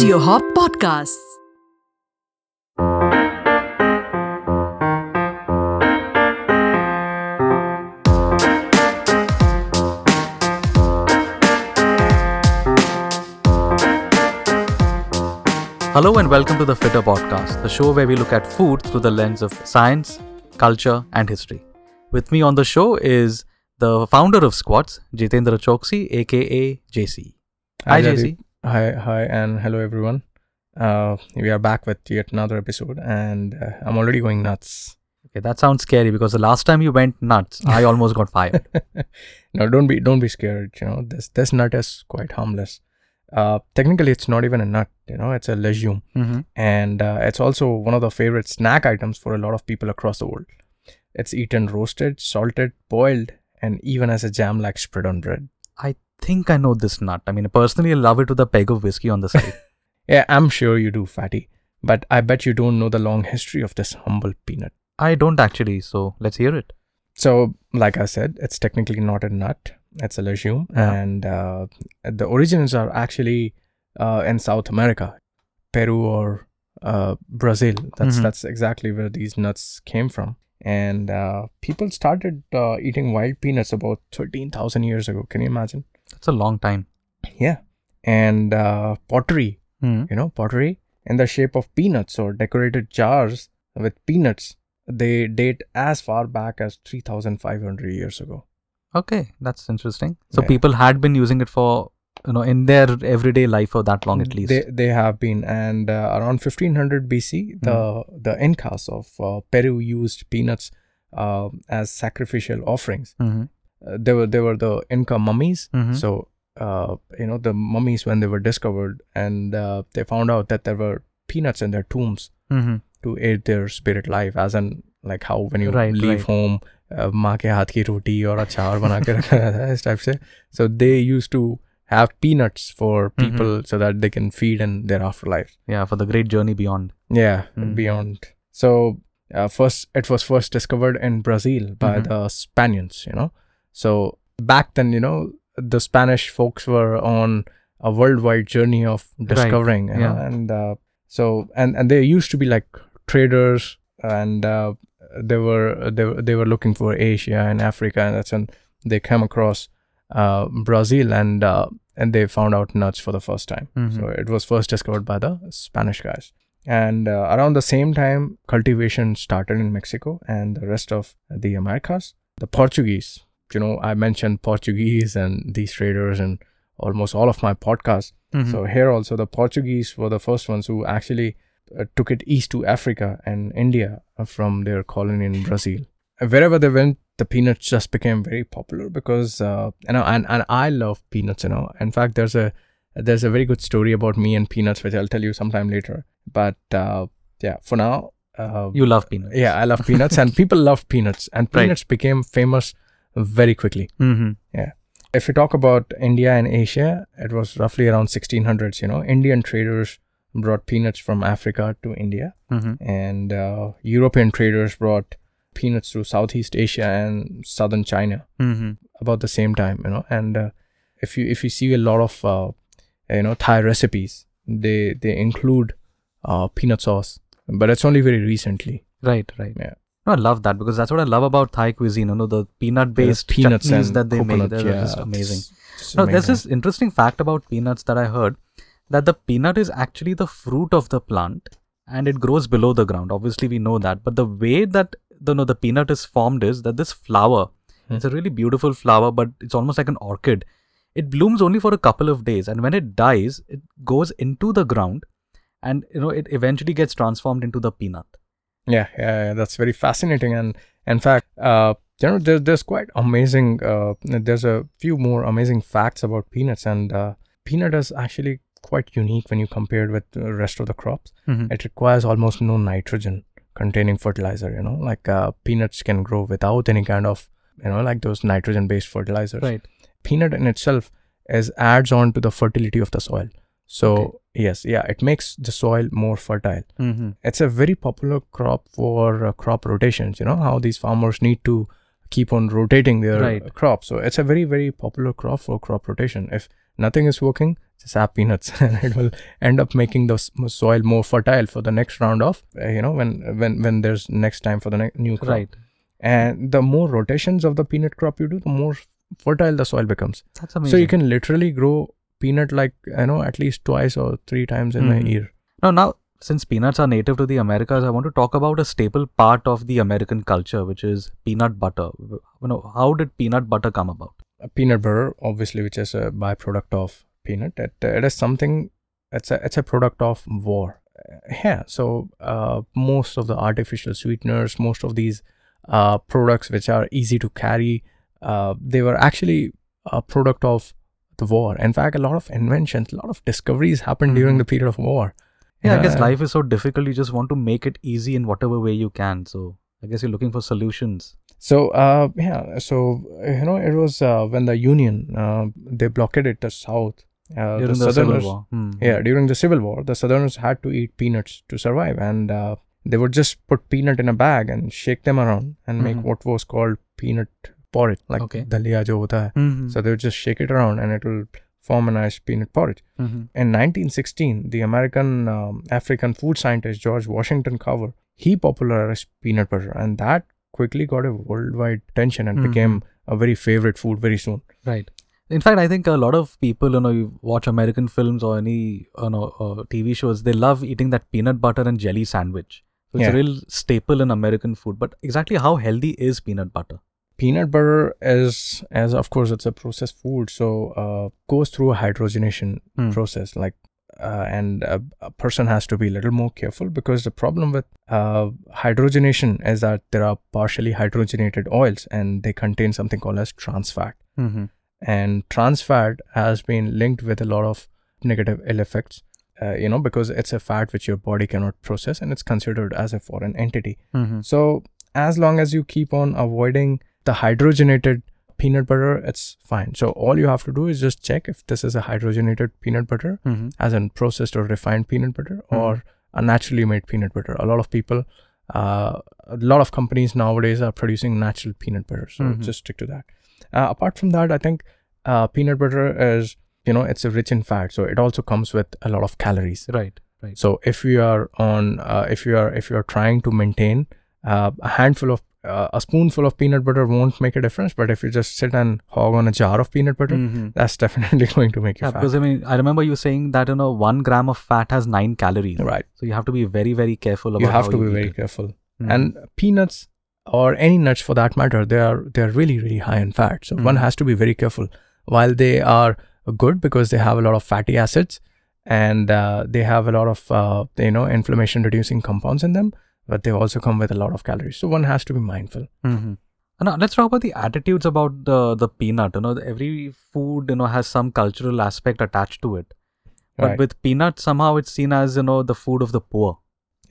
Audio Hop Podcasts. Hello and welcome to the Fitter Podcast, the show where we look at food through the lens of science, culture, and history. With me on the show is the founder of Squats, Jitendra Chouksey, aka JC. Hi, Jaideep. JC. Hi, hi, and hello everyone. Uh, we are back with yet another episode, and uh, I'm already going nuts. Okay, that sounds scary because the last time you went nuts, I almost got fired. no, don't be don't be scared. You know this this nut is quite harmless. Uh, technically, it's not even a nut. You know, it's a legume, hmm and uh, it's also one of the favorite snack items for a lot of people across the world. It's eaten roasted, salted, boiled, and even as a jam-like spread on bread. I think I know this nut. I mean, personally, I love it with a peg of whiskey on the side. Yeah, I'm sure you do, fatty. But I bet you don't know the long history of this humble peanut. I don't actually, so let's hear it. So, like I said, it's technically not a nut; it's a legume, Yeah. and uh, the origins are actually uh, in South America, Peru or uh, Brazil. That's Mhm. that's exactly where these nuts came from. And uh, people started uh, eating wild peanuts about thirteen thousand years ago. Can you imagine? That's a long time. Yeah, and uh, pottery, Hmm. you know, pottery in the shape of peanuts or decorated jars with peanuts. They date as far back as 3,500 years ago. Okay, that's interesting. So Yeah. people had been using it for, you know, in their everyday life for that long at least. They, they have been. And uh, around 1500 BC, the, the Incas of uh, Peru used peanuts uh, as sacrificial offerings. hmm Uh, they, were, they were the Inca mummies. Mhm. So, uh, you know, the mummies, when they were discovered and uh, they found out that there were peanuts in their tombs, hmm to aid their spirit life as in like how when you Right, leave right. home uh, माँ के हाथ की रोटी और अचार बना के रखा रहता है इस टाइप से so they used to have peanuts for people so that they can feed in their afterlife Yeah, for the great journey beyond. yeah Mm. beyond so uh, first it was first discovered in Brazil by Mhm. the Spaniards you know so back then you know the Spanish folks were on a worldwide journey of discovering know, yeah. and uh, so and and they used to be like traders and uh, they were they were they were looking for Asia and Africa and that's when they came across uh, Brazil and uh, and they found out nuts for the first time Mhm. so it was first discovered by the Spanish guys. And uh, around the same time, cultivation started in Mexico and the rest of the Americas. The Portuguese, you know, I mentioned Portuguese and these traders and almost all of my podcasts. Mhm. So here also, the Portuguese were the first ones who actually uh, took it east to Africa and India uh, from their colony in Brazil. Wherever they went, the peanuts just became very popular because uh, you know, and, and I love peanuts. You know, in fact, there's a there's a very good story about me and peanuts, which I'll tell you sometime later. But uh, yeah, for now, uh, you love peanuts. yeah, I love peanuts, and people love peanuts, and Right. peanuts became famous very quickly hmm if we talk about India and Asia, it was roughly around 1600s. You know, Indian traders brought peanuts from Africa to India, hmm and uh, European traders brought peanuts to Southeast Asia and southern China hmm about the same time. You know, and uh, if you if you see a lot of uh, you know Thai recipes, they they include uh, peanut sauce, but it's only very recently. Right, right. Yeah. No, I love that because that's what I love about Thai cuisine. You know, the peanut-based peanuts chutneys that they make. They're yeah, just amazing. it's- it's No, there's this interesting fact about peanuts that I heard that the peanut is actually the fruit of the plant and it grows below the ground. Obviously, we know that. But the way that the no, the peanut is formed is that this flower, Hmm. it's a really beautiful flower, but it's almost like an orchid. It blooms only for a couple of days, and when it dies, it goes into the ground, and you know it eventually gets transformed into the peanut. Yeah, yeah, yeah, that's very fascinating. And in fact, uh, you know, there, there's quite amazing. Uh, there's a few more amazing facts about peanuts, and uh, peanut is actually quite unique when you compare it with the rest of the crops. Mhm. It requires almost no nitrogen containing fertilizer. You know, like uh, peanuts can grow without any kind of, you know, like those nitrogen-based fertilizers. Right. Peanut in itself is adds on to the fertility of the soil. So Okay. Yes, yeah, it makes the soil more fertile Mm-hmm. it's a very popular crop for uh, crop rotations you know how these farmers need to keep on rotating their Right. crop. So it's a very very popular crop for crop rotation. If nothing is working, just have peanuts, and it will end up making the soil more fertile for the next round of uh, you know when when when there's next time for the ne- new crop. Right. And the more rotations of the peanut crop you do, the more fertile the soil becomes. That's amazing. So you can literally grow peanut like you know at least twice or three times in Mhm. a year. Now, now, since peanuts are native to the Americas, I want to talk about a staple part of the American culture, which is peanut butter. You know, how did peanut butter come about? A peanut butter, obviously, which is a byproduct of peanut. It, it is something. It's a it's a product of war. Uh, Yeah. So uh, most of the artificial sweeteners, most of these uh, products which are easy to carry, uh, they were actually a product of the war. In fact, a lot of inventions, a lot of discoveries happened during Mhm. the period of war. Yeah, I guess life is so difficult. You just want to make it easy in whatever way you can. So I guess you're looking for solutions. So uh, yeah, so uh, you know it was uh, when the Union uh, they blockaded the South. Uh, During the the Civil War. Hmm. yeah, during the Civil War, the Southerners had to eat peanuts to survive, and uh, they would just put peanut in a bag and shake them around and make Mhm. what was called peanut porridge, like Okay. dalia jo hota hai. Mhm. So they would just shake it around, and it will form a nice peanut porridge. Mhm. In 1916, the American um, African food scientist George Washington Carver he popularized peanut butter, and that quickly got a worldwide attention and Mhm. became a very favorite food very soon. Right. In fact, I think a lot of people, you know, you watch American films or any, you know, uh, TV shows, they love eating that peanut butter and jelly sandwich. So it's Yeah. a real staple in American food. But exactly how healthy is peanut butter? Peanut butter is, as of course, it's a processed food, so uh, goes through a hydrogenation Hmm. process. Like, uh, and a, a person has to be a little more careful because the problem with uh, hydrogenation is that there are partially hydrogenated oils and they contain something called as trans fat. Mm-hmm. and trans fat has been linked with a lot of negative ill effects uh, you know because it's a fat which your body cannot process and it's considered as a foreign entity Mm-hmm. so as long as you keep on avoiding the hydrogenated peanut butter it's fine so all you have to do is just check if this is a hydrogenated peanut butter Mm-hmm. as in processed or refined peanut butter Mhm. or a naturally made peanut butter a lot of people uh, a lot of companies nowadays are producing natural peanut butter so Mhm. just stick to that uh, apart from that i think uh, peanut butter is you know it's rich in fat so it also comes with a lot of calories Right. Right. so if you are on uh, if you are if you are trying to maintain uh, a handful of uh, a spoonful of peanut butter won't make a difference but if you just sit and hog on a jar of peanut butter Mm-hmm. that's definitely going to make you Yeah, fat because I mean, I remember you saying that you know one gram of fat has nine calories. right So you have to be very, very careful about you have to be very it. careful Mhm. and peanuts or any nuts for that matter they are they are really really high in fat so one Mhm. has to be very careful while they are good because they have a lot of fatty acids and uh, they have a lot of uh, you know inflammation reducing compounds in them but they also come with a lot of calories so one has to be mindful Mm-hmm. Now let's talk about the attitudes about the the peanut. You know, every food you know has some cultural aspect attached to it. But right with peanut, somehow it's seen as you know the food of the poor.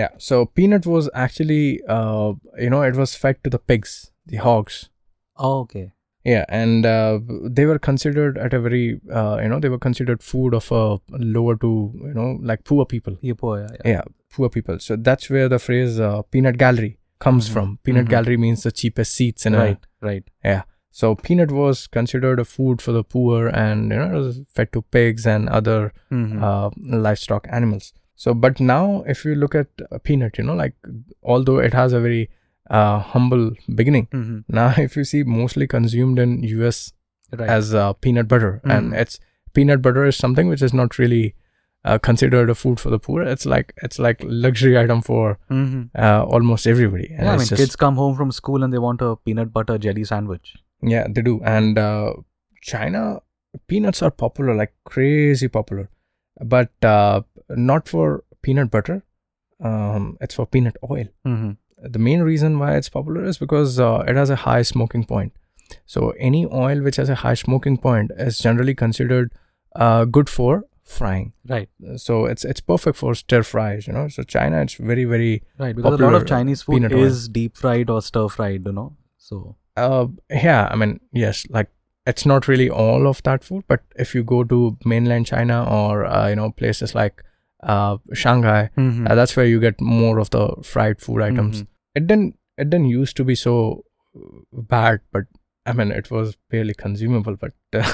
yeah so peanut was actually uh, you know it was fed to the pigs the hogs Oh, okay. Yeah, and uh, they were considered at a very, uh, you know, they were considered food of a lower to, you know, like poor people. You poor. Yeah. yeah. Yeah, poor people. So that's where the phrase uh, peanut gallery comes Mhm. from. Peanut Mhm. gallery means the cheapest seats in Right. Right. a. So peanut was considered a food for the poor, and you know, it was fed to pigs and other Mhm. uh, livestock animals. So, but now if you look at a peanut, you know, like although it has a very uh, humble beginning, Mhm. now if you see mostly consumed in US Right. as uh, peanut butter and Mm. it's peanut butter is something which is not really uh, considered a food for the poor it's like it's like luxury item for Mhm. uh, almost everybody and Yeah, I mean, just, kids come home from school and they want a peanut butter jelly sandwich. yeah they do and uh, china peanuts are popular like crazy popular but uh, not for peanut butter um, it's for peanut oil Mm-hmm. The main reason why it's popular is because uh, it has a high smoking point. So any oil which has a high smoking point is generally considered uh, good for frying. Right. So it's it's perfect for stir fries. You know. So China, it's very very. Right. Because a lot of Chinese food oil. is deep fried or stir fried. You know. So. Uh, yeah. I mean, yes. Like it's not really all of that food, but if you go to mainland China or uh, you know places like uh, Shanghai, Mhm. uh, that's where you get more of the fried food items. Mhm. It didn't it didn't used to be so bad, but I mean, it was barely consumable. But uh,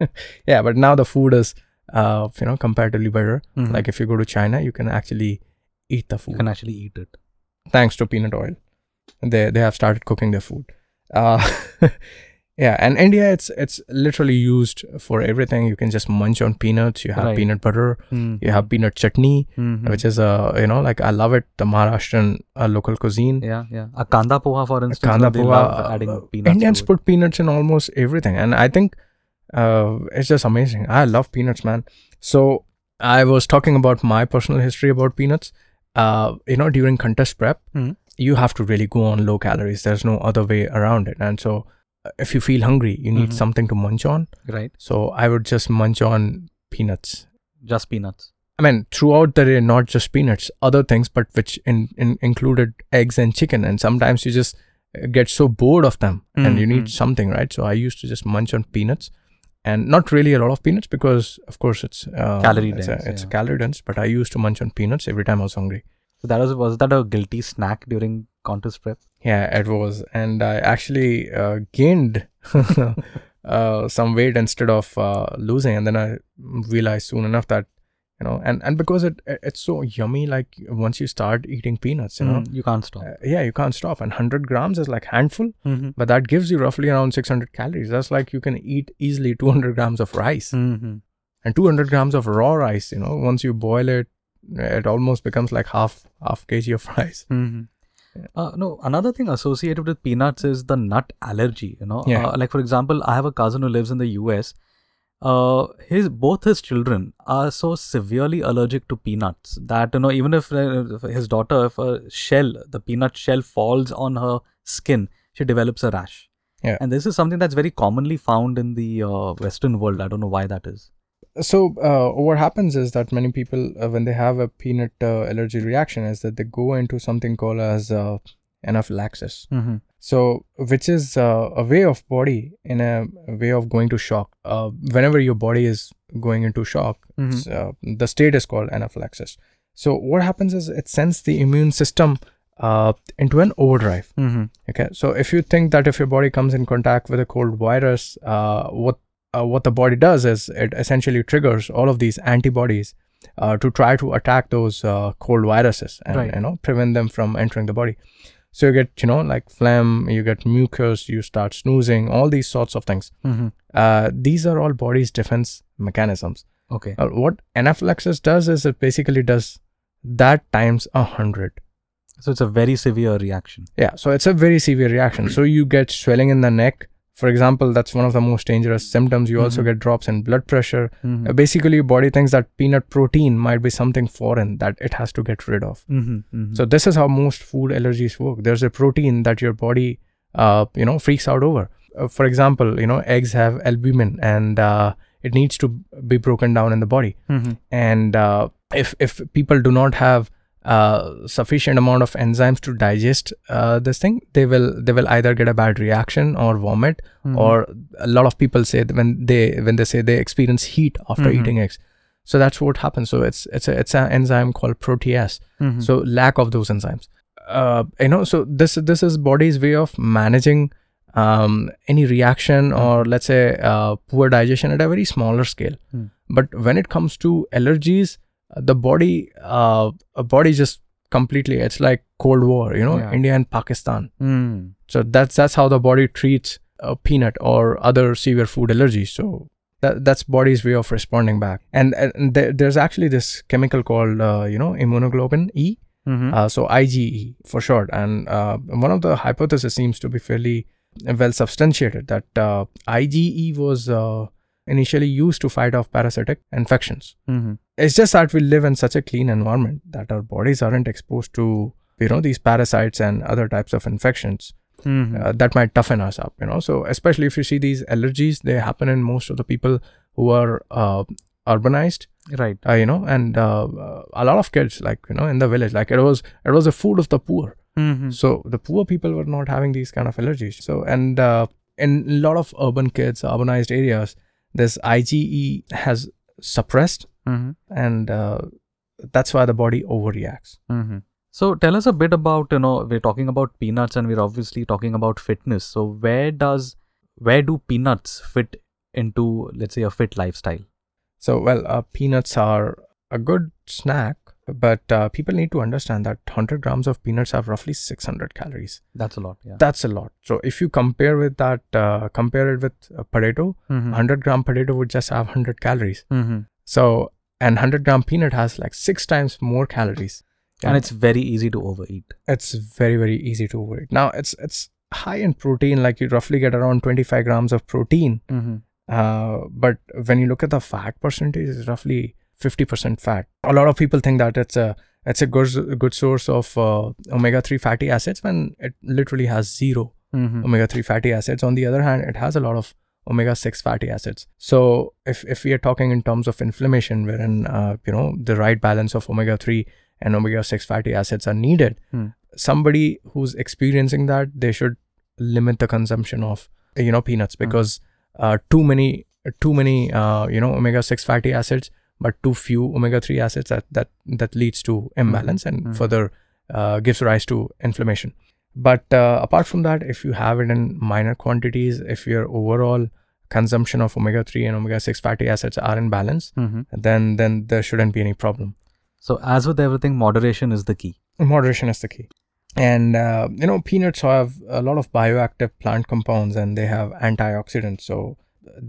yeah, but now the food is, uh, you know, comparatively better. Mhm. Like if you go to China, you can actually eat the you food can actually eat it. thanks to peanut oil. They they have started cooking their food. Uh, yeah, and India, it's it's literally used for everything. You can just munch on peanuts. You have Right. peanut butter. Mhm. You have peanut chutney, Mhm. which is uh you know like I love it. The Maharashtrian uh, local cuisine. yeah, yeah. A kanda poha, for instance, Kanda you know, they poha, adding uh, peanuts. Indians put peanuts in almost everything, and I think uh, it's just amazing. I love peanuts, man. So I was talking about my personal history about peanuts. Uh, you know, during contest prep, Mhm. you have to really go on low calories. There's no other way around it, and so if you feel hungry, you need Mhm. something to munch on. right? So I would just munch on peanuts. Just peanuts. I mean, throughout the day, not just peanuts, other things, but which in, in included eggs and chicken. And sometimes you just uh, get so bored of them and you need Mhm. something, right? So I used to just munch on peanuts and not really a lot of peanuts because, of course, it's uh, Calorie it's, dense, A, it's yeah. calorie dense, but I used to munch on peanuts every time I was hungry. So that was was that a guilty snack during contest prep? Yeah, it was. And I actually uh, gained uh, some weight instead of uh, losing. And then I realized soon enough that, you know, and, and because it it's so yummy, like once you start eating peanuts, you know, Mm, you can't stop. uh, yeah, you can't stop. And 100 grams is like handful, Mhm. but that gives you roughly around 600 calories. That's like you can eat easily 200 grams of rice. Mhm. And 200 grams of raw rice, you know, once you boil it, it almost becomes like half half kg of rice. Mhm. Uh, no, another thing associated with peanuts is the nut allergy. You know, Yeah. uh, like for example, I have a cousin who lives in the U.S. Uh, his both his children are so severely allergic to peanuts that you know even if, uh, if his daughter, if a shell, the peanut shell falls on her skin, she develops a rash. Yeah. And this is something that's very commonly found in the uh, Western world. I don't know why that is. So uh, what happens is that many people uh, when they have a peanut uh, allergy reaction is that they go into something called as uh, anaphylaxis Mm-hmm. so which is uh, a way of body in a, a way of going to shock uh, whenever your body is going into shock Mhm. it's, uh, the state is called anaphylaxis so what happens is it sends the immune system uh, into an overdrive Mm-hmm. Okay, so if you think that if your body comes in contact with a cold virus, uh, what uh, what the body does is it essentially triggers all of these antibodies uh, to try to attack those uh, cold viruses and Right. you know prevent them from entering the body. So you get you know like phlegm, you get mucus, you start snoozing, all these sorts of things. Mm-hmm. Uh, these are all body's defense mechanisms. Okay. Uh, what anaphylaxis does is it basically does that times a hundred. So it's a very severe reaction. Yeah, so it's a very severe reaction. So you get swelling in the neck. For example, that's one of the most dangerous symptoms. You also Mhm. get drops in blood pressure. Mm-hmm. Uh, basically, your body thinks that peanut protein might be something foreign that it has to get rid of. Mm-hmm. So this is how most food allergies work. There's a protein that your body, uh, you know, freaks out over. Uh, for example, you know, eggs have albumin, and uh, it needs to be broken down in the body mm-hmm. and uh, if if people do not have uh, sufficient amount of enzymes to digest uh, this thing they will they will either get a bad reaction or vomit Mm-hmm. or a lot of people say that when they when they say they experience heat after Mhm. eating eggs so that's what happens so it's it's a it's an enzyme called protease Mhm. so lack of those enzymes uh, you know so this this is body's way of managing um, any reaction Mm. or let's say uh, poor digestion at a very smaller scale but when it comes to allergies the body uh, a body just completely it's like cold war you know Yeah. india and pakistan Mm. so that's that's how the body treats a peanut or other severe food allergies so that, that's body's way of responding back and, and there, there's actually this chemical called uh, you know immunoglobulin e Mhm. uh, so IgE for short. And uh, one of the hypotheses seems to be fairly well substantiated that uh, IgE was uh, initially used to fight off parasitic infections. Mhm. It's just that we live in such a clean environment that our bodies aren't exposed to you know these parasites and other types of infections Mhm. uh, that might toughen us up. You know, so especially if you see these allergies, they happen in most of the people who are uh, urbanized right. uh, you know and uh, a lot of kids like you know in the village like it was it was the food of the poor Mhm. so the poor people were not having these kind of allergies so and uh, in a lot of urban kids urbanized areas this ige has suppressed Mhm. and uh, that's why the body overreacts Mhm. So tell us a bit about you know we're talking about peanuts and we're obviously talking about fitness. So where does where do peanuts fit into let's say a fit lifestyle? So, well, uh, peanuts are a good snack, but uh, people need to understand that 100 grams of peanuts have roughly 600 calories. That's a lot. Yeah. That's a lot. So, if you compare with that, uh, compare it with a potato, mm-hmm. 100 gram potato would just have 100 calories. Mm-hmm. So, and 100 gram peanut has like six times more calories. And it's very easy to overeat. it's very very easy to overeat. Now, it's it's high in protein. Like you roughly get around 25 grams of protein. Mm-hmm. Uh, but when you look at the fat percentage, it's roughly 50% fat. A lot of people think that it's a it's a good good source of uh, omega 3 fatty acids when it literally has zero Mm-hmm. omega 3 fatty acids. On the other hand, it has a lot of omega 6 fatty acids. So if, if we are talking in terms of inflammation, wherein uh, you know the right balance of omega 3 and omega 6 fatty acids are needed, Hmm. somebody who's experiencing that they should limit the consumption of you know peanuts Hmm. because uh, too many too many uh, you know omega 6 fatty acids but too few omega 3 acids that that that leads to imbalance and Mhm. further uh, gives rise to inflammation but uh, apart from that if you have it in minor quantities if your overall consumption of omega 3 and omega 6 fatty acids are in balance Mm-hmm. then then there shouldn't be any problem So as with everything, moderation is the key. moderation is the key and uh, you know peanuts have a lot of bioactive plant compounds and they have antioxidants so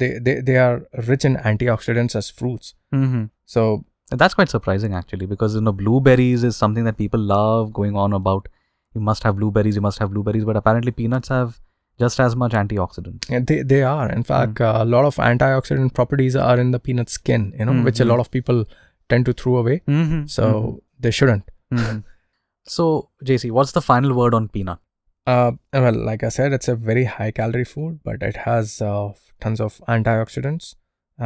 they, they they are rich in antioxidants as fruits Mm-hmm. so That's quite surprising actually, because you know blueberries is something that people love going on about. You must have blueberries, you must have blueberries, but apparently peanuts have just as much antioxidants. yeah, they, they are in fact uh, a lot of antioxidant properties are in the peanut skin you know which a Mhm. lot of people tend to throw away Mm-hmm. so they shouldn't Mhm. So JC, what's the final word on peanut? uh, well like i said it's a very high calorie food but it has uh, tons of antioxidants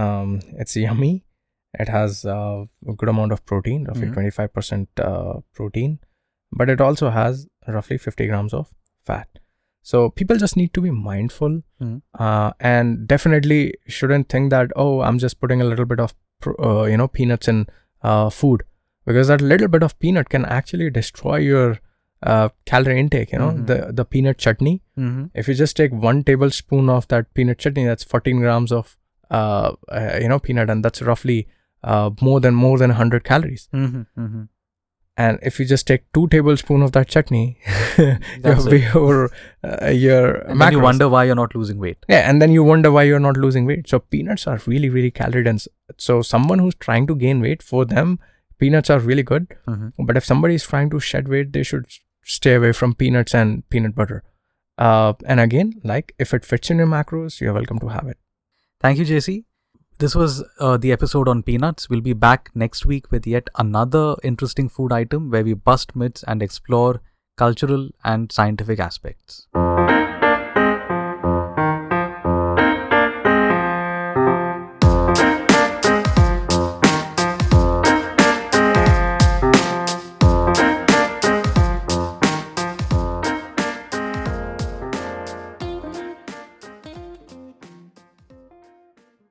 um, it's yummy it has uh, a good amount of protein roughly Mhm. 25% uh, protein but it also has roughly 50 grams of fat so people just need to be mindful Mhm. uh, and definitely shouldn't think that oh i'm just putting a little bit of uh, you know peanuts in uh, food because that little bit of peanut can actually destroy your uh, calorie intake you know Mhm. the the peanut chutney Mm-hmm. if you just take one tablespoon of that peanut chutney that's 14 grams of uh, uh, you know peanut and that's roughly uh, more than more than 100 calories Mm-hmm. And if you just take two tablespoon of that chutney you're way over uh, your And then you wonder why you're not losing weight. yeah and then you wonder why you're not losing weight. So peanuts are really really calorie dense. So someone who's trying to gain weight for them peanuts are really good. Mm-hmm. but if somebody is trying to shed weight they should stay away from peanuts and peanut butter. Uh, and again like if it fits in your macros you're welcome to have it. Thank you, JC. This was uh, the episode on peanuts. We'll be back next week with yet another interesting food item where we bust myths and explore cultural and scientific aspects.